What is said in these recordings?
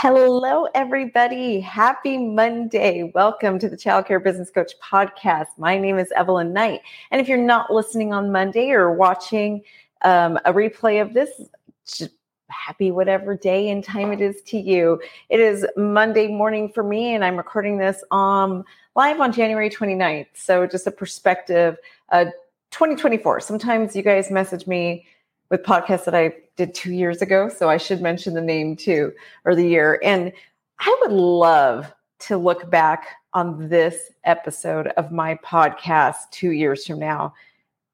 Hello, everybody. Happy Monday. Welcome to the Childcare Business Coach podcast. My name is Evelyn Knight. And if you're not listening on Monday or watching um, a replay of this, happy whatever day and time it is to you. It is Monday morning for me, and I'm recording this um, live on January 29th. So, just a perspective, uh, 2024. Sometimes you guys message me with podcasts that I did two years ago. So I should mention the name too, or the year. And I would love to look back on this episode of my podcast two years from now,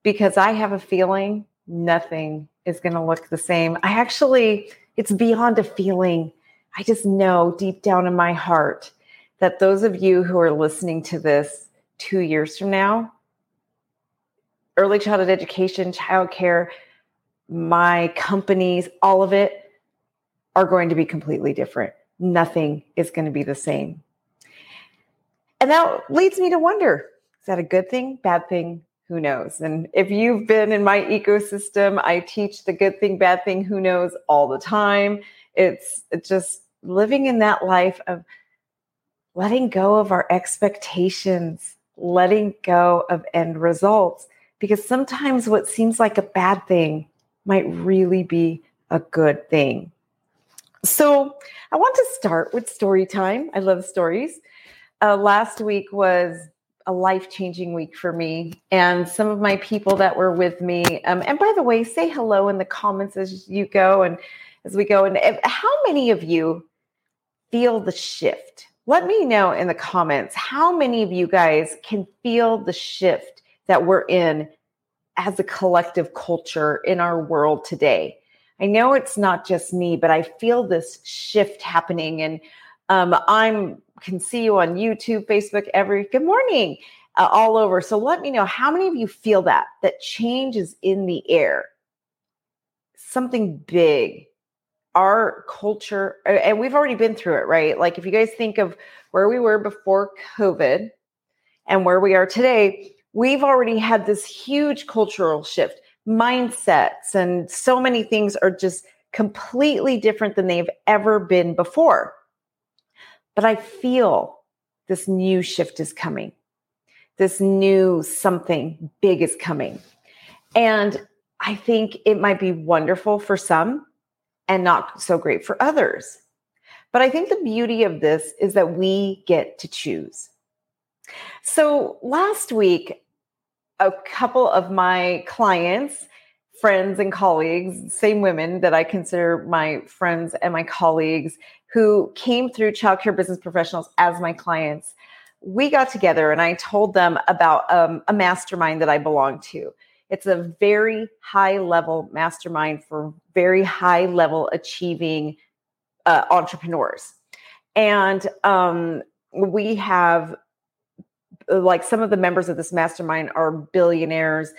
because I have a feeling nothing is going to look the same. I actually, it's beyond a feeling. I just know deep down in my heart that those of you who are listening to this two years from now, early childhood education, childcare, my companies, all of it are going to be completely different. Nothing is going to be the same. And that leads me to wonder is that a good thing, bad thing? Who knows? And if you've been in my ecosystem, I teach the good thing, bad thing, who knows all the time. It's, just living in that life of letting go of our expectations, letting go of end results. Because sometimes what seems like a bad thing might really be a good thing. So, I want to start with story time. I love stories. Uh, last week was a life changing week for me, and some of my people that were with me. Um, and by the way, say hello in the comments as you go and as we go. And if, how many of you feel the shift? Let me know in the comments how many of you guys can feel the shift that we're in as a collective culture in our world today. I know it's not just me, but I feel this shift happening. And um, I'm can see you on YouTube, Facebook, every good morning, uh, all over. So let me know how many of you feel that that change is in the air. Something big. Our culture, and we've already been through it, right? Like if you guys think of where we were before COVID and where we are today, we've already had this huge cultural shift, mindsets, and so many things are just completely different than they've ever been before. But I feel this new shift is coming. This new something big is coming. And I think it might be wonderful for some and not so great for others. But I think the beauty of this is that we get to choose. So last week, a couple of my clients, friends, and colleagues, same women that I consider my friends and my colleagues who came through childcare business professionals as my clients. We got together and I told them about um, a mastermind that I belong to. It's a very high level mastermind for very high level achieving uh, entrepreneurs. And um, we have like some of the members of this mastermind are billionaires,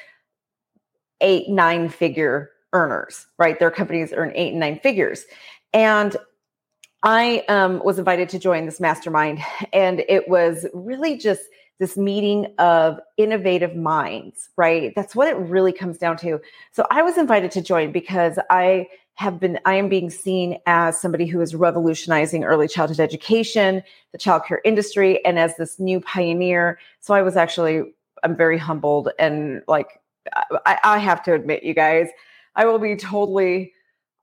eight, nine figure earners, right? Their companies earn eight and nine figures. And I um, was invited to join this mastermind, and it was really just this meeting of innovative minds, right? That's what it really comes down to. So I was invited to join because I have been i am being seen as somebody who is revolutionizing early childhood education the childcare industry and as this new pioneer. So i was actually i'm very humbled and like I, I have to admit you guys i will be totally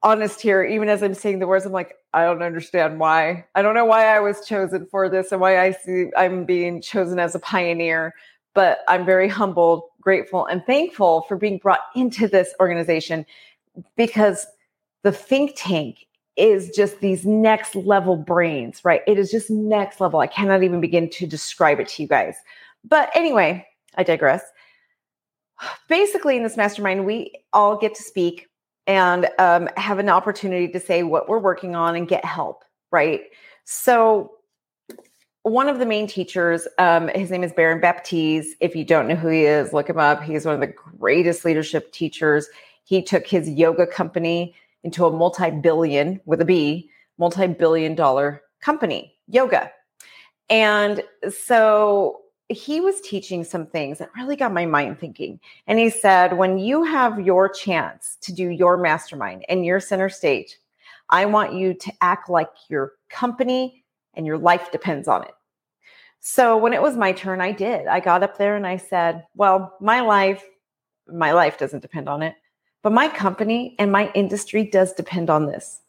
honest here. Even as i'm saying the words i'm like i don't understand why. I don't know why i was chosen for this and why i see i'm being chosen as a pioneer but i'm very humbled grateful and thankful for being brought into this organization because the think tank is just these next level brains, right? It is just next level. I cannot even begin to describe it to you guys. But anyway, I digress. Basically, in this mastermind, we all get to speak and um, have an opportunity to say what we're working on and get help, right? So, one of the main teachers, um, his name is Baron Baptiste. If you don't know who he is, look him up. He's one of the greatest leadership teachers. He took his yoga company into a multi billion with a B, multi billion dollar company, yoga. And so he was teaching some things that really got my mind thinking. And he said, when you have your chance to do your mastermind and your center stage, I want you to act like your company and your life depends on it. So when it was my turn, I did. I got up there and I said, Well, my life, my life doesn't depend on it, but my company and my industry does depend on this.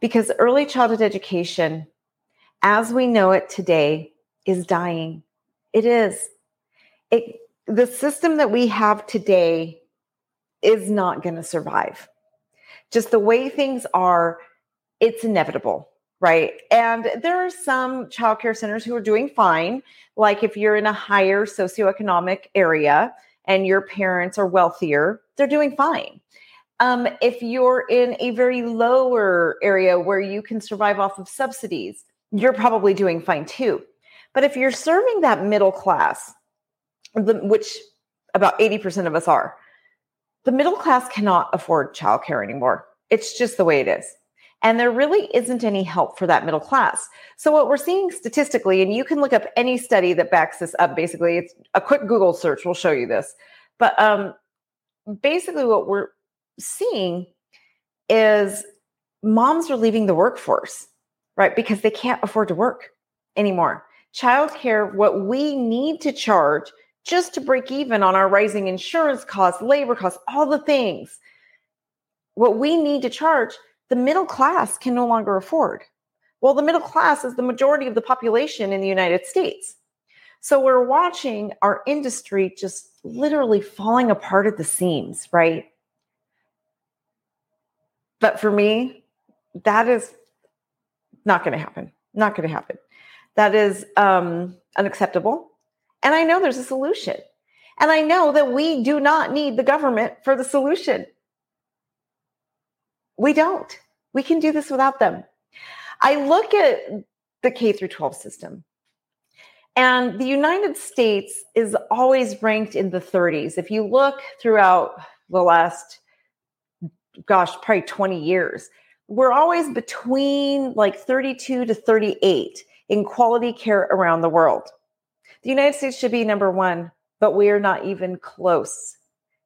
Because early childhood education, as we know it today, is dying. It is. It, the system that we have today is not going to survive. Just the way things are, it's inevitable, right? And there are some childcare centers who are doing fine. Like if you're in a higher socioeconomic area and your parents are wealthier, they're doing fine. Um, if you're in a very lower area where you can survive off of subsidies, you're probably doing fine too. But if you're serving that middle class, which about 80% of us are, the middle class cannot afford childcare anymore. It's just the way it is. And there really isn't any help for that middle class. So, what we're seeing statistically, and you can look up any study that backs this up, basically, it's a quick Google search will show you this. But um, basically, what we're seeing is moms are leaving the workforce, right? Because they can't afford to work anymore. Childcare, what we need to charge just to break even on our rising insurance costs, labor costs, all the things, what we need to charge, the middle class can no longer afford. Well, the middle class is the majority of the population in the United States. So we're watching our industry just literally falling apart at the seams, right? But for me, that is not going to happen. Not going to happen. That is um, unacceptable. And I know there's a solution. And I know that we do not need the government for the solution. We don't. We can do this without them. I look at the K through 12 system. And the United States is always ranked in the 30s. If you look throughout the last, gosh, probably 20 years, we're always between like 32 to 38 in quality care around the world. The United States should be number one, but we are not even close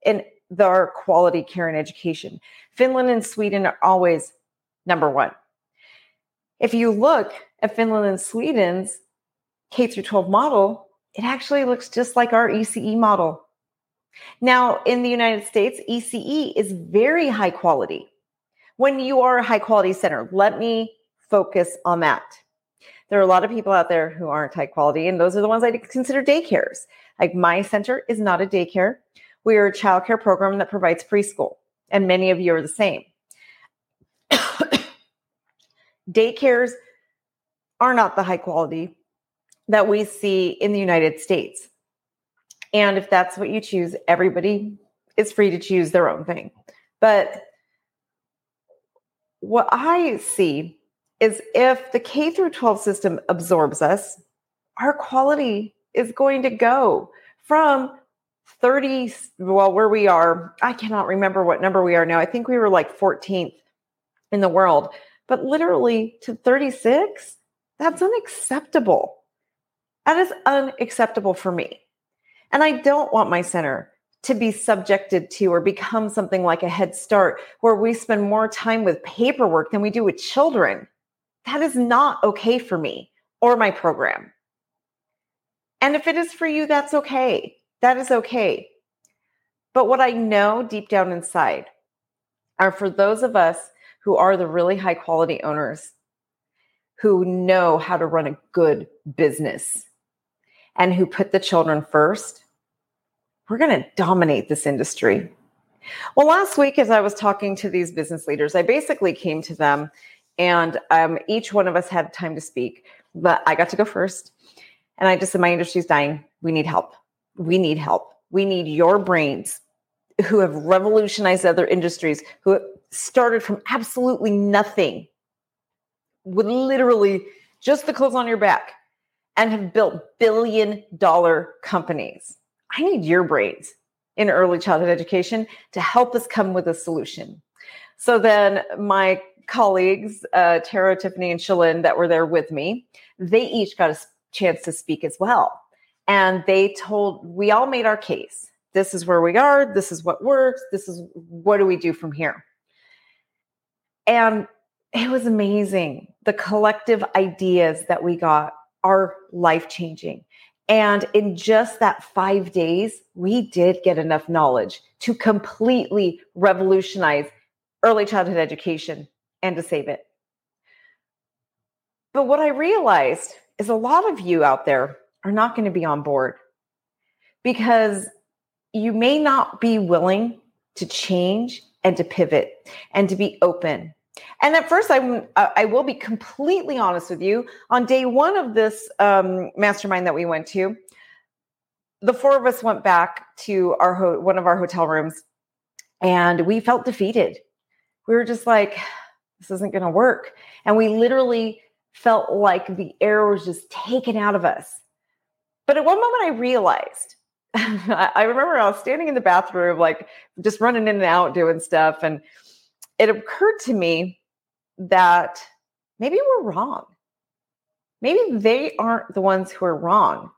in our quality care and education. Finland and Sweden are always number one. If you look at Finland and Sweden's K through 12 model, it actually looks just like our ECE model. Now, in the United States, ECE is very high quality. When you are a high quality center, let me focus on that there are a lot of people out there who aren't high quality, and those are the ones I consider daycares. Like my center is not a daycare. We are a childcare program that provides preschool, and many of you are the same. Daycares are not the high quality that we see in the United States. And if that's what you choose, everybody is free to choose their own thing. But what I see is if the K through 12 system absorbs us, our quality is going to go from 30 well where we are i cannot remember what number we are now. I think we were like 14th in the world. But literally to 36 that's unacceptable. That is unacceptable for me. And i don't want my center to be subjected to or become something like a head start where we spend more time with paperwork than we do with children. That is not okay for me or my program. And if it is for you, that's okay. That is okay. But what I know deep down inside are for those of us who are the really high quality owners who know how to run a good business and who put the children first, we're going to dominate this industry. Well, last week, as I was talking to these business leaders, I basically came to them and um, each one of us had time to speak, but I got to go first. And I just said, My industry's dying. We need help. We need help. We need your brains who have revolutionized other industries, who started from absolutely nothing with literally just the clothes on your back and have built billion dollar companies. I need your brains in early childhood education to help us come with a solution. So then my colleagues, uh, Tara, Tiffany, and Shalyn, that were there with me, they each got a chance to speak as well. And they told, we all made our case. This is where we are. This is what works. This is what do we do from here? And it was amazing. The collective ideas that we got are life changing. And in just that five days, we did get enough knowledge to completely revolutionize early childhood education and to save it. But what I realized is a lot of you out there are not going to be on board because you may not be willing to change and to pivot and to be open. And at first, I, I will be completely honest with you. On day one of this um, mastermind that we went to, the four of us went back to our ho- one of our hotel rooms, and we felt defeated. We were just like, "This isn't going to work," and we literally felt like the air was just taken out of us. But at one moment, I realized I remember I was standing in the bathroom, like just running in and out doing stuff. And it occurred to me that maybe we're wrong. Maybe they aren't the ones who are wrong.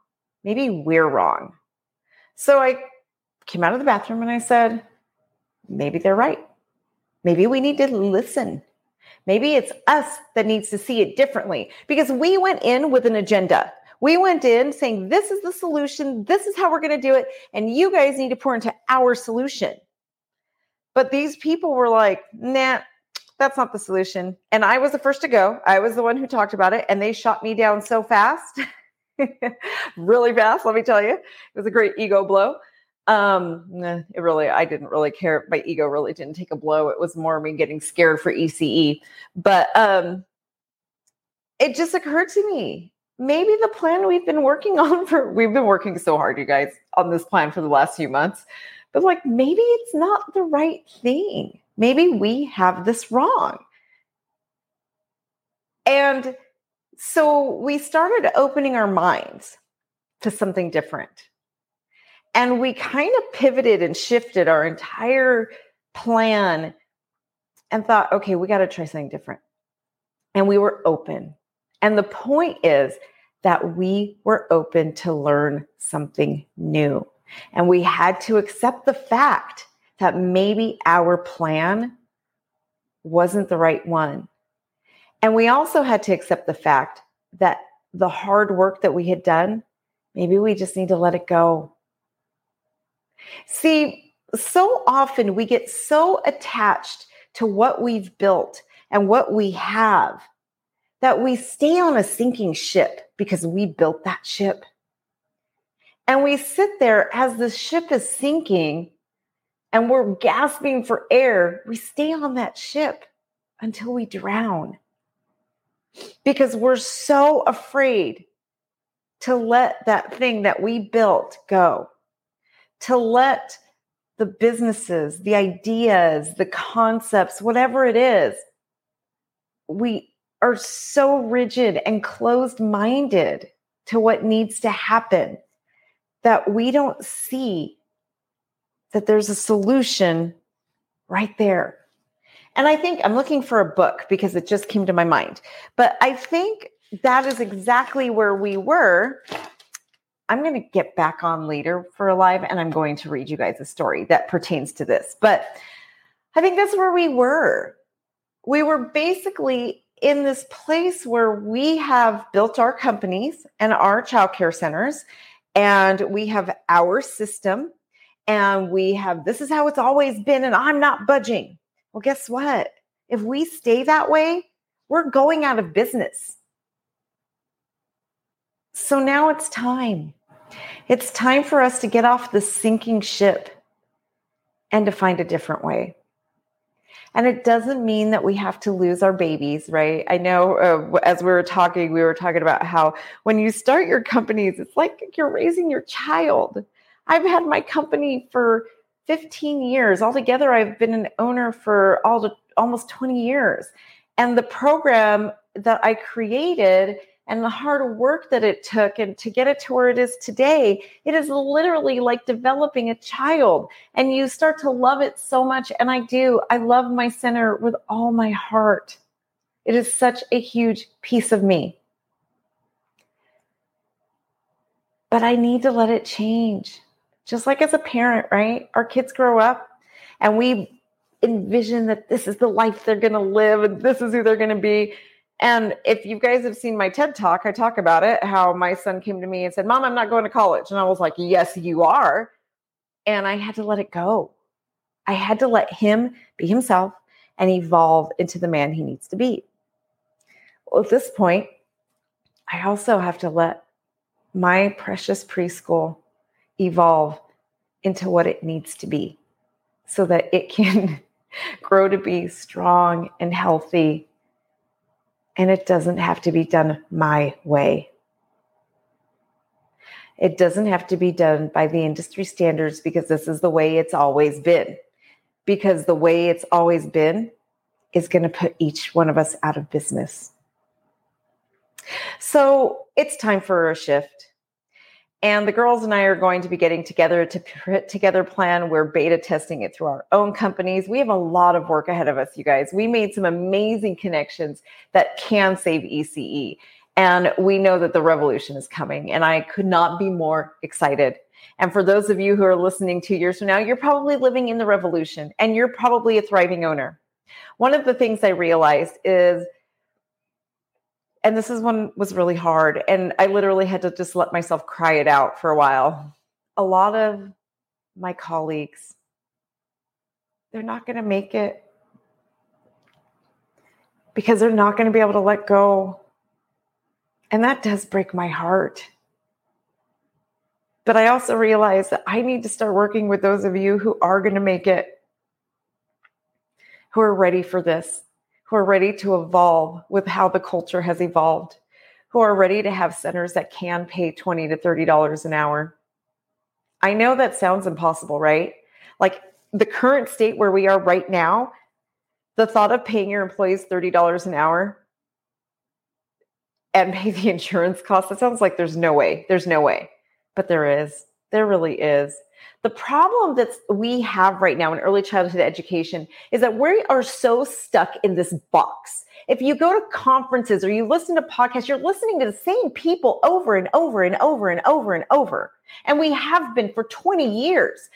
Maybe we're wrong. So I came out of the bathroom and I said, maybe they're right. Maybe we need to listen. Maybe it's us that needs to see it differently because we went in with an agenda. We went in saying, this is the solution. This is how we're going to do it. And you guys need to pour into our solution. But these people were like, nah, that's not the solution. And I was the first to go. I was the one who talked about it. And they shot me down so fast, really fast, let me tell you. It was a great ego blow. Um, it really, I didn't really care. My ego really didn't take a blow. It was more me getting scared for ECE. But um, it just occurred to me maybe the plan we've been working on for we've been working so hard you guys on this plan for the last few months. But like maybe it's not the right thing. Maybe we have this wrong. And so we started opening our minds to something different. And we kind of pivoted and shifted our entire plan and thought okay we got to try something different. And we were open and the point is that we were open to learn something new. And we had to accept the fact that maybe our plan wasn't the right one. And we also had to accept the fact that the hard work that we had done, maybe we just need to let it go. See, so often we get so attached to what we've built and what we have that we stay on a sinking ship because we built that ship. And we sit there as the ship is sinking and we're gasping for air. We stay on that ship until we drown because we're so afraid to let that thing that we built go, to let the businesses, the ideas, the concepts, whatever it is, we are so rigid and closed minded to what needs to happen that we don't see that there's a solution right there. And I think I'm looking for a book because it just came to my mind. But I think that is exactly where we were. I'm going to get back on later for a live and I'm going to read you guys a story that pertains to this. But I think that's where we were. We were basically in this place where we have built our companies and our childcare centers, and we have our system, and we have this is how it's always been, and I'm not budging. Well, guess what? If we stay that way, we're going out of business. So now it's time. It's time for us to get off the sinking ship and to find a different way. And it doesn't mean that we have to lose our babies, right? I know uh, as we were talking, we were talking about how when you start your companies, it's like you're raising your child. I've had my company for 15 years. Altogether, I've been an owner for all the, almost 20 years. And the program that I created and the hard work that it took and to get it to where it is today it is literally like developing a child and you start to love it so much and i do. I love my center with all my heart. It is such a huge piece of me. But i need to let it change. Just like as a parent right? Our kids grow up and we envision that this is the life they're going to live and this is who they're going to be. And if you guys have seen my TED talk, I talk about it how my son came to me and said, Mom, I'm not going to college. And I was like, Yes, you are. And I had to let it go. I had to let him be himself and evolve into the man he needs to be. Well, at this point, I also have to let my precious preschool evolve into what it needs to be so that it can grow to be strong and healthy. And it doesn't have to be done my way. It doesn't have to be done by the industry standards because this is the way it's always been. Because the way it's always been is going to put each one of us out of business. So it's time for a shift. And the girls and I are going to be getting together to put together plan. We're beta testing it through our own companies. We have a lot of work ahead of us, you guys. We made some amazing connections that can save ECE. And we know that the revolution is coming. And I could not be more excited. And for those of you who are listening two years from now, you're probably living in the revolution and you're probably a thriving owner. One of the things I realized is and this is one was really hard and i literally had to just let myself cry it out for a while. A lot of my colleagues they're not going to make it because they're not going to be able to let go. And that does break my heart. But i also realize that i need to start working with those of you who are going to make it who are ready for this who are ready to evolve with how the culture has evolved, who are ready to have centers that can pay 20 to $30 an hour. I know that sounds impossible, right? Like the current state where we are right now, the thought of paying your employees $30 an hour and pay the insurance costs, that sounds like there's no way. There's no way. But there is. There really is. The problem that we have right now in early childhood education is that we are so stuck in this box. If you go to conferences or you listen to podcasts, you're listening to the same people over and over and over and over and over. And we have been for 20 years.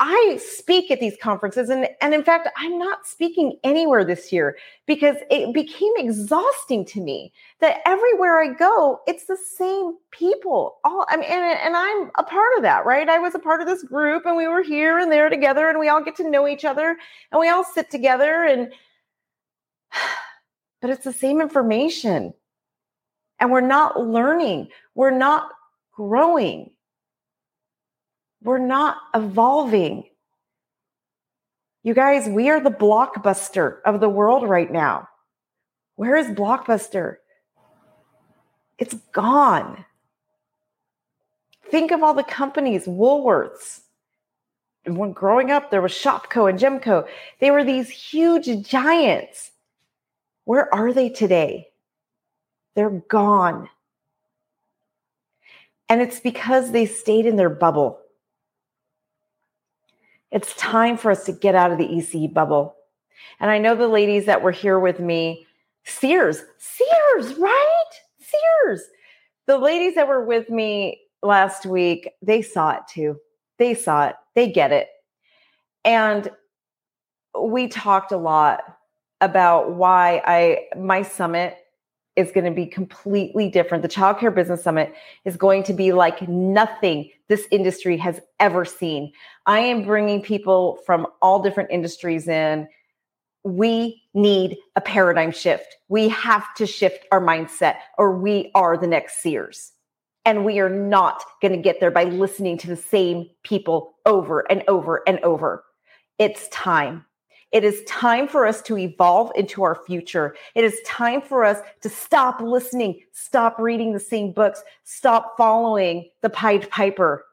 I speak at these conferences, and, and in fact, I'm not speaking anywhere this year because it became exhausting to me that everywhere I go, it's the same people. All I mean, and, and I'm a part of that, right? I was a part of this group, and we were here and there together, and we all get to know each other, and we all sit together, and but it's the same information, and we're not learning, we're not growing we're not evolving. You guys, we are the blockbuster of the world right now. Where is Blockbuster? It's gone. Think of all the companies, Woolworths. When growing up, there was ShopKo and Gemco. They were these huge giants. Where are they today? They're gone. And it's because they stayed in their bubble. It's time for us to get out of the ECE bubble. And I know the ladies that were here with me, Sears, Sears, right? Sears. The ladies that were with me last week, they saw it too. They saw it, they get it. And we talked a lot about why I my summit is going to be completely different. The Child Care Business Summit is going to be like nothing this industry has ever seen. I am bringing people from all different industries in. We need a paradigm shift. We have to shift our mindset, or we are the next Sears. And we are not going to get there by listening to the same people over and over and over. It's time. It is time for us to evolve into our future. It is time for us to stop listening, stop reading the same books, stop following the Pied Piper.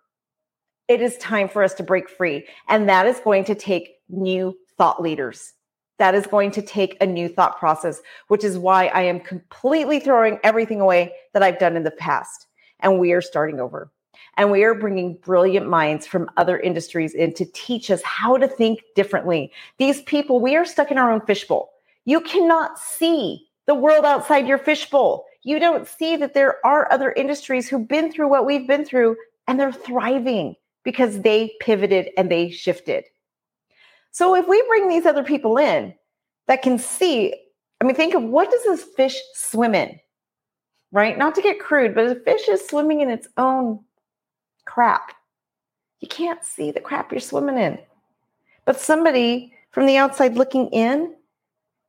It is time for us to break free. And that is going to take new thought leaders. That is going to take a new thought process, which is why I am completely throwing everything away that I've done in the past. And we are starting over. And we are bringing brilliant minds from other industries in to teach us how to think differently. These people, we are stuck in our own fishbowl. You cannot see the world outside your fishbowl. You don't see that there are other industries who've been through what we've been through and they're thriving because they pivoted and they shifted. So if we bring these other people in that can see, I mean, think of what does this fish swim in? Right? Not to get crude, but a fish is swimming in its own crap. You can't see the crap you're swimming in. But somebody from the outside looking in,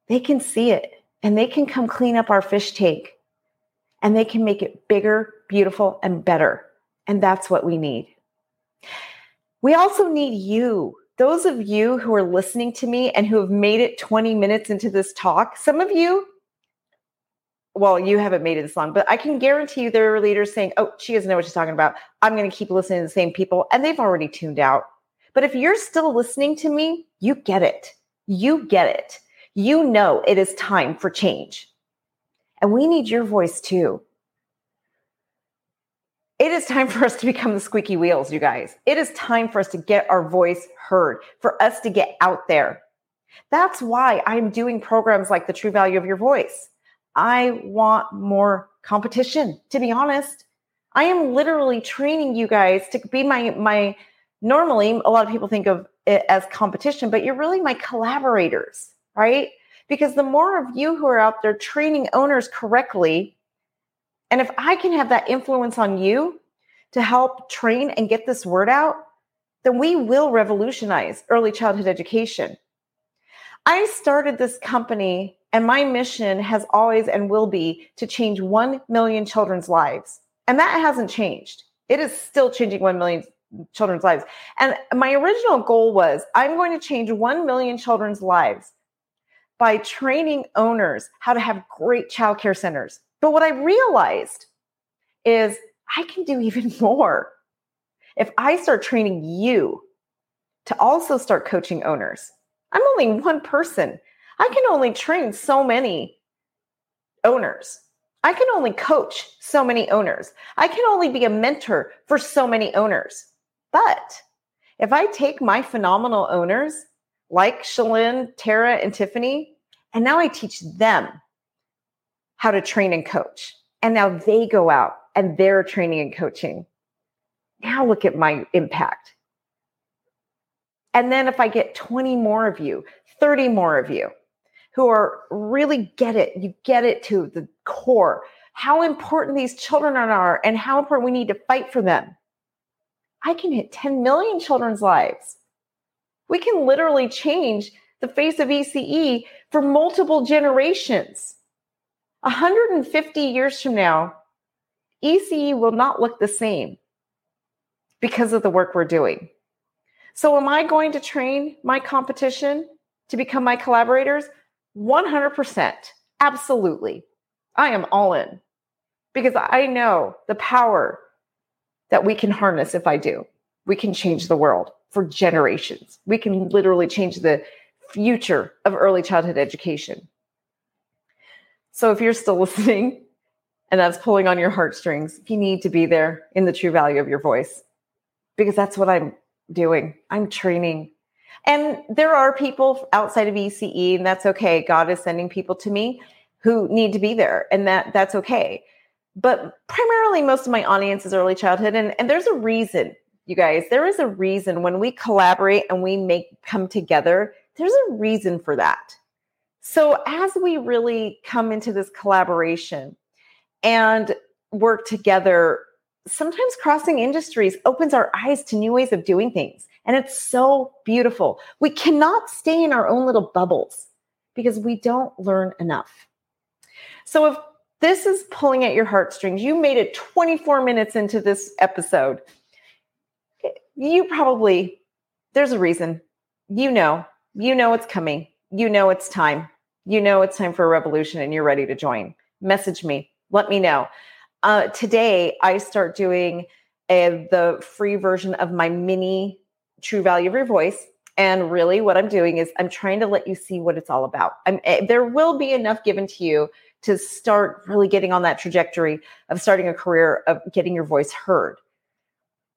they can see it and they can come clean up our fish tank and they can make it bigger, beautiful, and better. And that's what we need. We also need you. Those of you who are listening to me and who have made it 20 minutes into this talk, some of you, well, you haven't made it this long, but I can guarantee you there are leaders saying, oh, she doesn't know what she's talking about. I'm going to keep listening to the same people. And they've already tuned out. But if you're still listening to me, you get it. You get it. You know it is time for change. And we need your voice too. It is time for us to become the squeaky wheels, you guys. It is time for us to get our voice heard, for us to get out there. That's why I'm doing programs like the true value of your voice. I want more competition, to be honest. I am literally training you guys to be my my normally a lot of people think of it as competition, but you're really my collaborators, right? Because the more of you who are out there training owners correctly, and if I can have that influence on you to help train and get this word out, then we will revolutionize early childhood education. I started this company, and my mission has always and will be to change 1 million children's lives. And that hasn't changed. It is still changing 1 million children's lives. And my original goal was I'm going to change 1 million children's lives by training owners how to have great childcare centers. But what I realized is I can do even more. If I start training you to also start coaching owners, I'm only one person. I can only train so many owners. I can only coach so many owners. I can only be a mentor for so many owners. But if I take my phenomenal owners like Shalyn, Tara, and Tiffany, and now I teach them how to train and coach, and now they go out and they're training and coaching. Now look at my impact. And then if I get 20 more of you, 30 more of you who are really get it, you get it to the core, how important these children are and how important we need to fight for them. I can hit 10 million children's lives. We can literally change the face of ECE for multiple generations. 150 years from now, ECE will not look the same because of the work we're doing. So, am I going to train my competition to become my collaborators? 100%. Absolutely. I am all in because I know the power that we can harness if I do. We can change the world for generations. We can literally change the future of early childhood education. So if you're still listening and that's pulling on your heartstrings, you need to be there in the true value of your voice because that's what I'm doing. I'm training. And there are people outside of ECE, and that's okay. God is sending people to me who need to be there, and that that's okay. But primarily most of my audience is early childhood and, and there's a reason you guys. There is a reason when we collaborate and we make come together there's a reason for that. So as we really come into this collaboration and work together sometimes crossing industries opens our eyes to new ways of doing things and it's so beautiful we cannot stay in our own little bubbles because we don't learn enough so if this is pulling at your heartstrings. You made it 24 minutes into this episode. You probably, there's a reason. You know, you know it's coming. You know it's time. You know it's time for a revolution and you're ready to join. Message me. Let me know. Uh, today, I start doing a, the free version of my mini True Value of Your Voice. And really, what I'm doing is I'm trying to let you see what it's all about. I'm, eh, there will be enough given to you to start really getting on that trajectory of starting a career of getting your voice heard.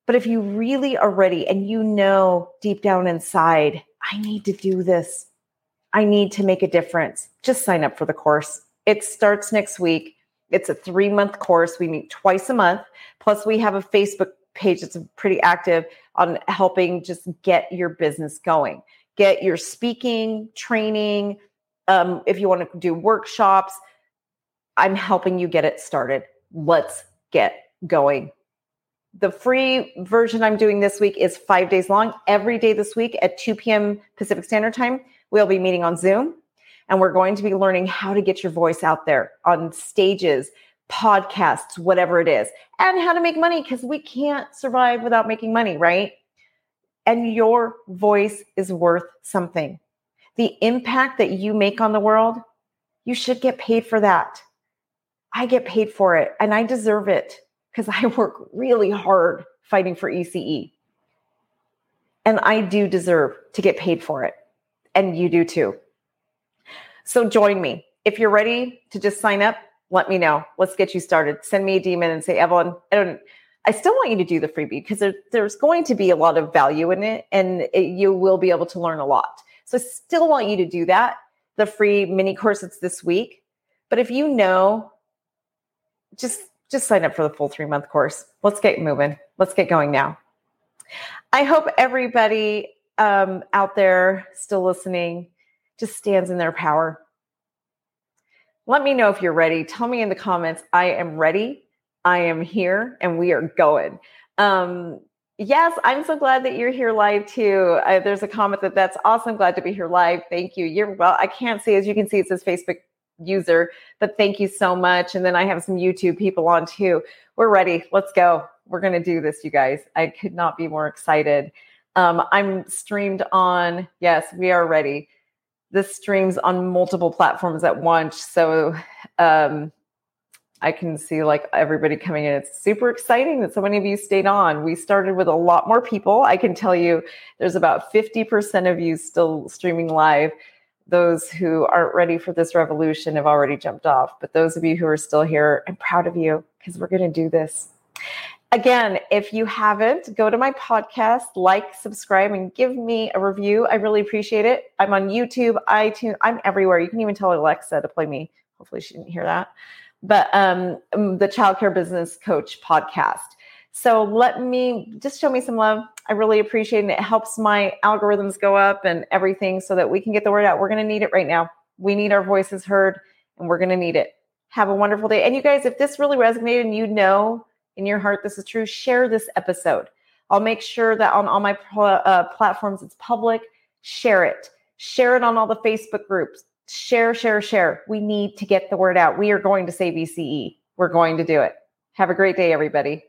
But if you really are ready and you know deep down inside, I need to do this, I need to make a difference, just sign up for the course. It starts next week. It's a three month course. We meet twice a month. Plus, we have a Facebook page that's pretty active on helping just get your business going get your speaking training. Um, if you want to do workshops, I'm helping you get it started. Let's get going. The free version I'm doing this week is five days long. Every day this week at 2 p.m. Pacific Standard Time, we'll be meeting on Zoom and we're going to be learning how to get your voice out there on stages, podcasts, whatever it is, and how to make money because we can't survive without making money, right? And your voice is worth something. The impact that you make on the world, you should get paid for that. I get paid for it and I deserve it because I work really hard fighting for ECE. And I do deserve to get paid for it. And you do too. So join me. If you're ready to just sign up, let me know. Let's get you started. Send me a DM and say, Evelyn, I don't I still want you to do the freebie because there, there's going to be a lot of value in it and it, you will be able to learn a lot. So I still want you to do that. The free mini course this week. But if you know just just sign up for the full three month course. Let's get moving. Let's get going now. I hope everybody um, out there still listening just stands in their power. Let me know if you're ready. Tell me in the comments, I am ready. I am here and we are going. Um, yes, I'm so glad that you're here live too. I, there's a comment that that's awesome. Glad to be here live. Thank you. You're well. I can't see, as you can see, it says Facebook user, but thank you so much. And then I have some YouTube people on too. We're ready. Let's go. We're going to do this, you guys. I could not be more excited. Um, I'm streamed on, yes, we are ready. This streams on multiple platforms at once. So um, I can see like everybody coming in. It's super exciting that so many of you stayed on. We started with a lot more people. I can tell you there's about 50% of you still streaming live those who aren't ready for this revolution have already jumped off. But those of you who are still here, I'm proud of you because we're going to do this. Again, if you haven't, go to my podcast, like, subscribe, and give me a review. I really appreciate it. I'm on YouTube, iTunes, I'm everywhere. You can even tell Alexa to play me. Hopefully, she didn't hear that. But um, the Childcare Business Coach podcast. So let me just show me some love. I really appreciate it. It helps my algorithms go up and everything so that we can get the word out. We're going to need it right now. We need our voices heard and we're going to need it. Have a wonderful day. And you guys, if this really resonated and you know in your heart this is true, share this episode. I'll make sure that on all my uh, platforms it's public. Share it. Share it on all the Facebook groups. Share, share, share. We need to get the word out. We are going to save ECE. We're going to do it. Have a great day, everybody.